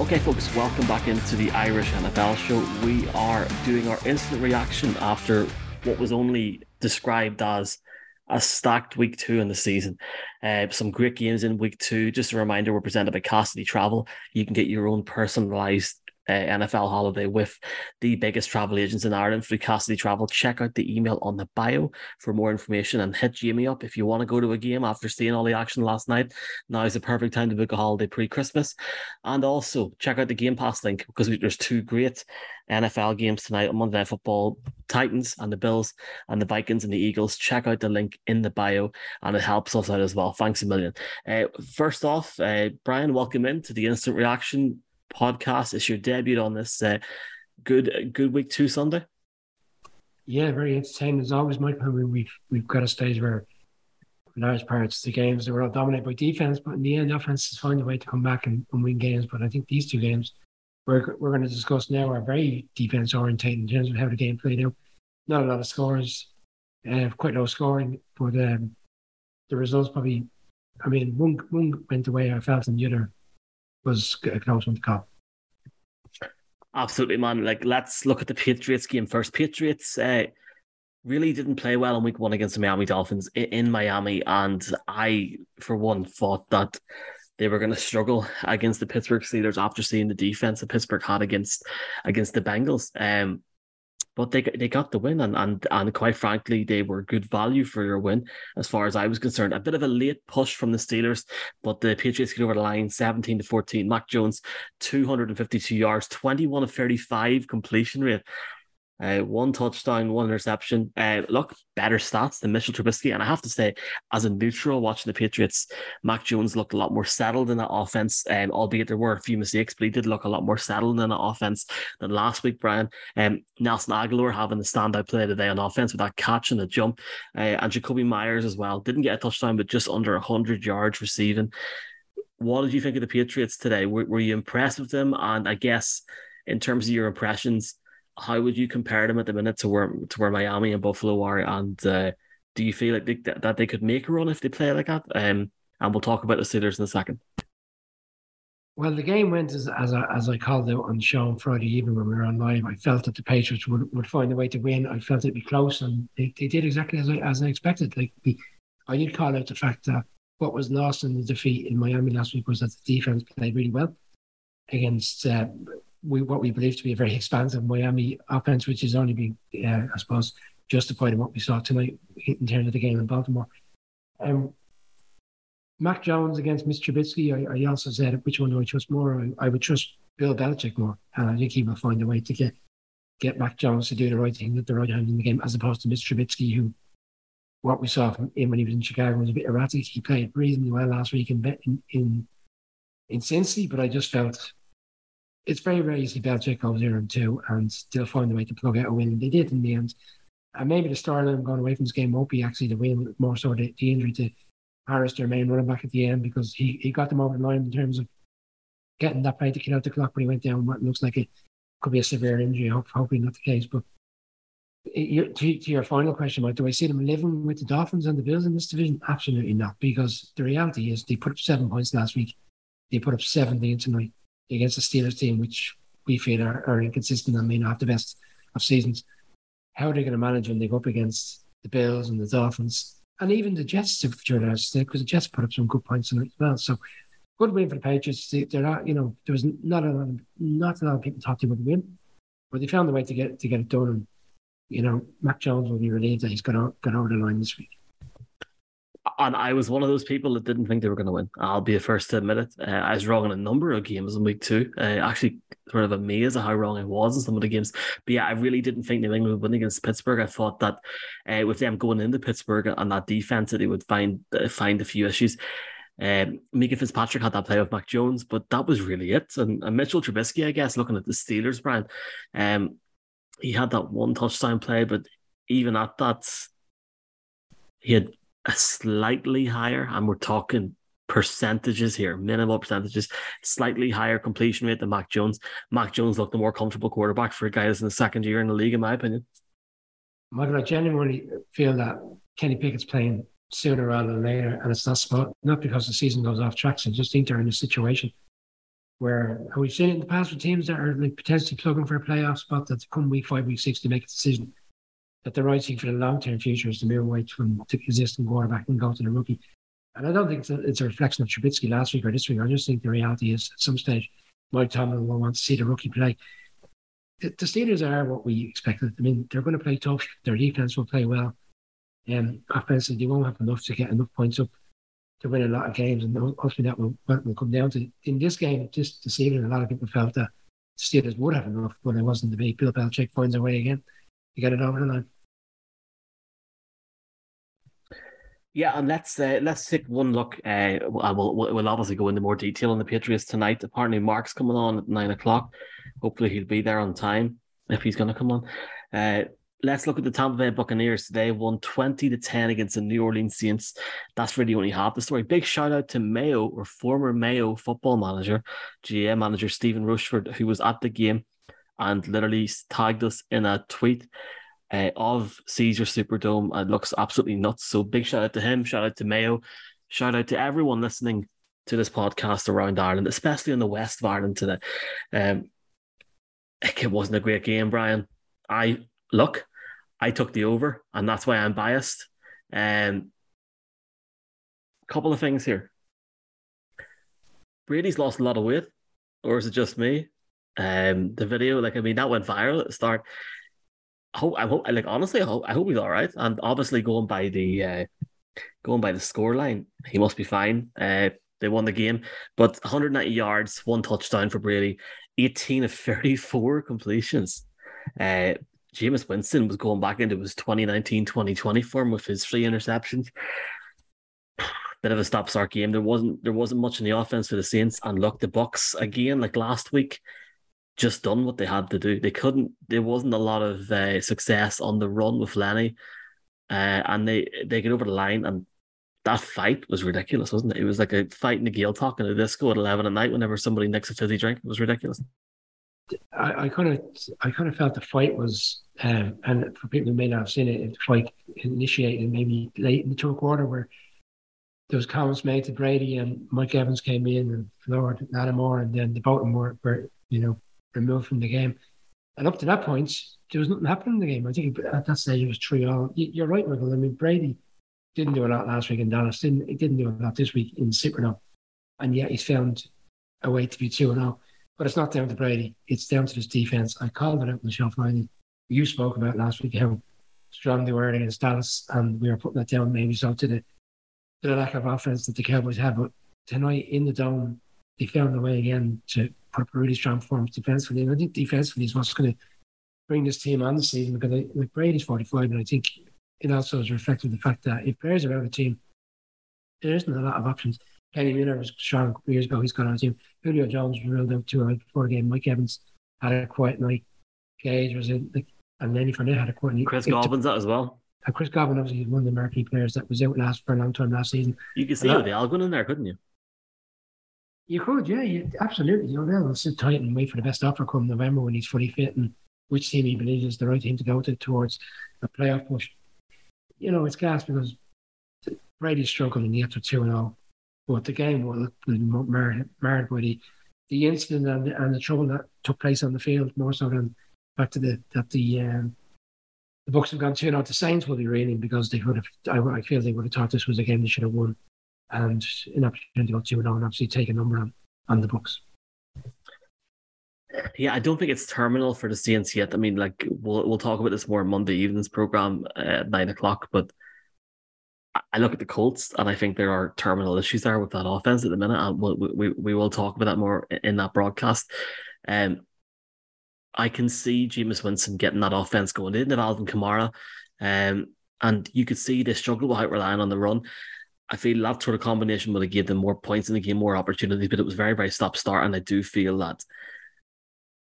Okay, folks, welcome back into the Irish NFL show. We are doing our instant reaction after what was only described as a stacked week two in the season. Uh, some great games in week two. Just a reminder, we're presented by Cassidy Travel. You can get your own personalized uh, NFL holiday with the biggest travel agents in Ireland through Cassidy Travel. Check out the email on the bio for more information and hit Jamie up if you want to go to a game after seeing all the action last night. Now is the perfect time to book a holiday pre Christmas. And also check out the Game Pass link because there's two great NFL games tonight on Monday Night Football Titans and the Bills and the Vikings and the Eagles. Check out the link in the bio and it helps us out as well. Thanks a million. Uh, first off, uh, Brian, welcome in to the instant reaction podcast. It's your debut on this uh, good good week two Sunday. Yeah, very entertaining as always, Mike. I mean, we've we've got a stage where large parts of the games they were all dominated by defense, but in the end, offenses find a way to come back and, and win games. But I think these two games we're we're going to discuss now are very defense orientated in terms of how the game played out. Not a lot of scores, uh, quite low scoring, but um, the results probably. I mean, one one went the way I felt, and the other was close one to call. Absolutely, man. Like, let's look at the Patriots game first. Patriots uh, really didn't play well in week one against the Miami Dolphins in, in Miami. And I, for one, thought that they were going to struggle against the Pittsburgh Steelers after seeing the defense that Pittsburgh had against against the Bengals. Um, but they they got the win, and and and quite frankly, they were good value for your win as far as I was concerned. A bit of a late push from the Steelers, but the Patriots get over the line, seventeen to fourteen. Mac Jones, two hundred and fifty-two yards, twenty-one of thirty-five completion rate. Uh, one touchdown, one interception. Uh, look, better stats than Mitchell Trubisky. And I have to say, as a neutral watching the Patriots, Mac Jones looked a lot more settled in that offense. Um, albeit there were a few mistakes, but he did look a lot more settled in that offense than last week, Brian. Um, Nelson Agholor having the standout play today on offense with that catch and the jump. Uh, and Jakobi Meyers as well. Didn't get a touchdown, but just under 100 yards receiving. What did you think of the Patriots today? Were, were you impressed with them? And I guess in terms of your impressions, how would you compare them at the minute to where to where Miami and Buffalo are? And uh, do you feel like they, that they could make a run if they play like that? Um, and we'll talk about the Steelers in a second. Well, the game went as as I, as I called it on the show on Friday evening when we were on live. I felt that the Patriots would, would find a way to win. I felt it'd be close, and they, they did exactly as I as I expected. Like I did call out the fact that what was lost in the defeat in Miami last week was that the defense played really well against uh, we what we believe to be a very expansive Miami offense, which has only been, uh, I suppose, justified in what we saw tonight in terms of the game in Baltimore. Um, Mac Jones against Mr. Trubisky, I, I, also said which one do I trust more? I, I, would trust Bill Belichick more, and I think he will find a way to get get Mac Jones to do the right thing at the right time in the game, as opposed to Mr. Trubisky, who what we saw from him when he was in Chicago was a bit erratic. He played reasonably well last week in in in, in Cincy, but I just felt it's very, very easy Belichick goes 0 and two and still find a way to plug out a win. They did in the end. And maybe the them going away from this game won't be actually the win, more so the, the injury to Harris, their main running back at the end, because he, he got them over the line in terms of getting that play to kill out the clock when he went down what looks like it could be a severe injury. Hope, hopefully not the case. But to, to your final question, Mike, do I see them living with the Dolphins and the Bills in this division? Absolutely not, because the reality is they put up seven points last week. They put up 17 tonight against the Steelers team, which we feel are, are inconsistent and may not have the best of seasons. How are they going to manage when they go up against the Bills and the Dolphins and even the Jets our stay because the Jets put up some good points tonight as well. So good win for the Patriots. They're not, you know, there was not a lot of, not a lot of people thought they would win, but they found a way to get to get it done. And you know, Mac Jones will be relieved that he's got got over the line this week and I was one of those people that didn't think they were going to win. I'll be the first to admit it. Uh, I was wrong in a number of games in week two. Uh, actually, sort of amazed at how wrong I was in some of the games. But yeah, I really didn't think New England would win against Pittsburgh. I thought that uh, with them going into Pittsburgh and that defense, that they would find uh, find a few issues. Um, Minkah Fitzpatrick had that play with Mac Jones, but that was really it. And, and Mitchell Trubisky, I guess, looking at the Steelers, Brian, um, he had that one touchdown play, but even at that, he had a slightly higher, and we're talking percentages here, minimal percentages, slightly higher completion rate than Mac Jones. Mac Jones looked a more comfortable quarterback for a guy that's in the second year in the league, in my opinion. Michael, I genuinely feel that Kenny Pickett's playing sooner rather than later, and it's not spot, not because the season goes off track. I just think they're in a situation where we've seen it in the past with teams that are like potentially plugging for a playoff spot that come week five, week six to make a decision. That the right thing for the long term future is to move away from the existing quarterback and go to the rookie. And I don't think it's a, it's a reflection of Trubisky last week or this week. I just think the reality is at some stage, Mike Tomlin will want to see the rookie play. The, the Steelers are what we expected. I mean, they're going to play tough. Their defense will play well. And offensively, they won't have enough to get enough points up to win a lot of games. And ultimately, that will, will come down to in this game, just this evening, a lot of people felt that the Steelers would have enough, but it wasn't the big. Bill Belichick finds a way again to get it over the line. Yeah, and let's uh, let's take one look. Uh, we'll, we'll obviously go into more detail on the Patriots tonight. Apparently, Mark's coming on at nine o'clock. Hopefully, he'll be there on time if he's going to come on. Uh, let's look at the Tampa Bay Buccaneers today. Won twenty to ten against the New Orleans Saints. That's really only half the story. Big shout out to Mayo or former Mayo football manager, GM manager Stephen Rochford, who was at the game and literally tagged us in a tweet uh, of Caesar Superdome It looks absolutely nuts. So big shout out to him, shout out to Mayo, shout out to everyone listening to this podcast around Ireland, especially in the west of Ireland today. Um, it wasn't a great game, Brian. I look, I took the over, and that's why I'm biased. Um, couple of things here. Brady's lost a lot of weight, or is it just me? Um, the video, like I mean, that went viral at the start. I hope, I hope, like honestly, I hope, I hope he's all right. And obviously, going by the uh, going by the score line, he must be fine. Uh, they won the game, but 190 yards, one touchdown for Brady, 18 of 34 completions. Uh, Jameis Winston was going back into his 2019-2020 form with his three interceptions. Bit of a stop-start game. There wasn't there wasn't much in the offense for the Saints. And look, the Bucks again, like last week, just done what they had to do. They couldn't. There wasn't a lot of uh, success on the run with Lenny, uh, and they they get over the line, and that fight was ridiculous, wasn't it? It was like a fight in the Gaeltacht in a disco at eleven at night. Whenever somebody nicks a fizzy drink, it was ridiculous. I kind of, I kind of felt the fight was, um, and for people who may not have seen it, the fight initiated maybe late in the third quarter where there was comments made to Brady and Mike Evans came in and floored Lattimore, and then the them were, were you know removed from the game. And up to that point, there was nothing happening in the game. I think at that stage it was three all. You're right, Michael. I mean, Brady didn't do a lot last week in Dallas. Didn't he didn't do a lot this week in Superdome, and yet he's found a way to be two and zero. Oh. But it's not down to Brady. It's down to this defense. I called it out on the show. You spoke about last week how strong they were against Dallas, and we were putting that down maybe so to the to the lack of offense that the Cowboys have. But tonight in the dome, they found a way again to put up a really strong performance defensively. And I think defensively is what's going to bring this team on the season because I, like Brady's 45, and I think it also is reflective of the fact that if players are out of the team, there isn't a lot of options. Kenny Miller was strong a couple years ago. He's got on the team. Julio Jones was ruled out two hours before the game. Mike Evans had a quiet night. Gage was in, like, and Lenny Fournette had a quiet night. Chris Godwin's that as well. And Chris Godwin, obviously, is one of the marquee players that was out last for a long time last season. You can see how the Algon in there, couldn't you? You could, yeah, you, absolutely. You know, they'll sit tight and wait for the best offer come November when he's fully fit and which team he believes is the right team to go to towards a playoff push. You know, it's gas because Brady's struggling yet to 2 0, but the game will be marred, by the, the incident and the, and the trouble that took place on the field more so than back to the that the um, the Bucks have gone 2 0. The Saints will be reeling because they would have, I, I feel they would have thought this was a game they should have won and an opportunity to go 2 0 and obviously take a number on, on the books. Yeah, I don't think it's terminal for the Saints yet. I mean, like we'll we'll talk about this more Monday evening's program at nine o'clock. But I look at the Colts and I think there are terminal issues there with that offense at the minute, and we'll, we we will talk about that more in that broadcast. Um, I can see Jameis Winston getting that offense going. They didn't Alvin Kamara, um, and you could see they struggle without relying on the run. I feel that sort of combination would have given them more points in the game, more opportunities, but it was very, very stop start. And I do feel that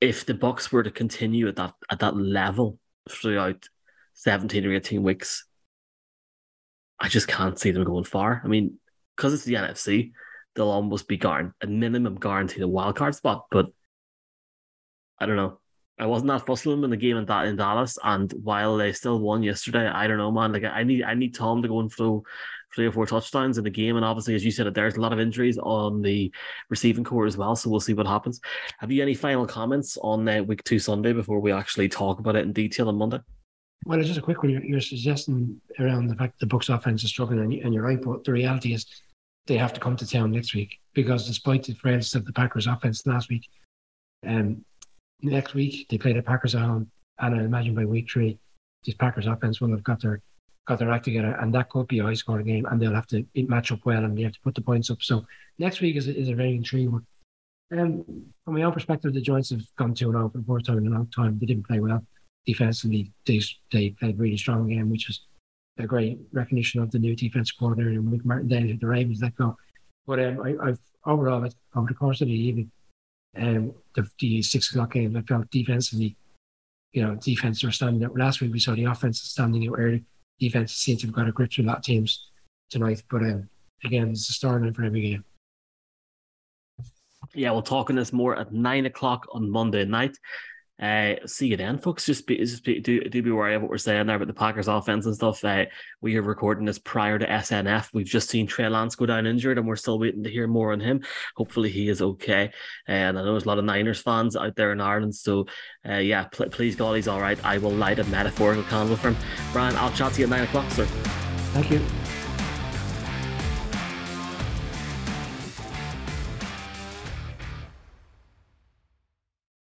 if the Bucks were to continue at that at that level throughout 17 or 18 weeks, I just can't see them going far. I mean, because it's the NFC, they'll almost be guaranteed a minimum guaranteed a wild card spot, but I don't know. I wasn't that fussed them in the game in that in Dallas, and while they still won yesterday, I don't know, man. Like I need I need Tom to go and throw three or four touchdowns in the game, and obviously, as you said, there's a lot of injuries on the receiving corps as well. So we'll see what happens. Have you any final comments on uh, week two Sunday before we actually talk about it in detail on Monday? Well, just a quick one. You're, suggesting around the fact the Bucks offense is struggling, and, and you're right. But the reality is, they have to come to town next week because despite the frailness of the Packers offense last week, um, next week they play the Packers at home, and I imagine by week three, this Packers offense will have got their got their act together, and that could be a high scoring game, and they'll have to match up well, and they have to put the points up. So next week is a, is a very intriguing one. Um, from my own perspective, the Giants have gone two and zero for the fourth time in a long time. They didn't play well defensively. They they played really strong game, which is a great recognition of the new defense coordinator and Wink Martindale, the Ravens let go. But um, I, have overall over the course of the evening, um, the, the six o'clock game, I felt defensively, you know, defense are standing out. Last week we saw the offense standing out early. Defense seems to have got a grip with a lot of teams tonight. But um, again, it's a starting for every game. Yeah, we'll talk on this more at nine o'clock on Monday night. Uh, see you then, folks. Just be, just be, do, do be wary of what we're saying there about the Packers offense and stuff. Uh, we are recording this prior to SNF. We've just seen Trey Lance go down injured, and we're still waiting to hear more on him. Hopefully, he is okay. And I know there's a lot of Niners fans out there in Ireland. So, uh, yeah, pl- please God, he's all right. I will light a metaphorical candle for him. Brian, I'll chat to you at nine o'clock, sir. Thank you.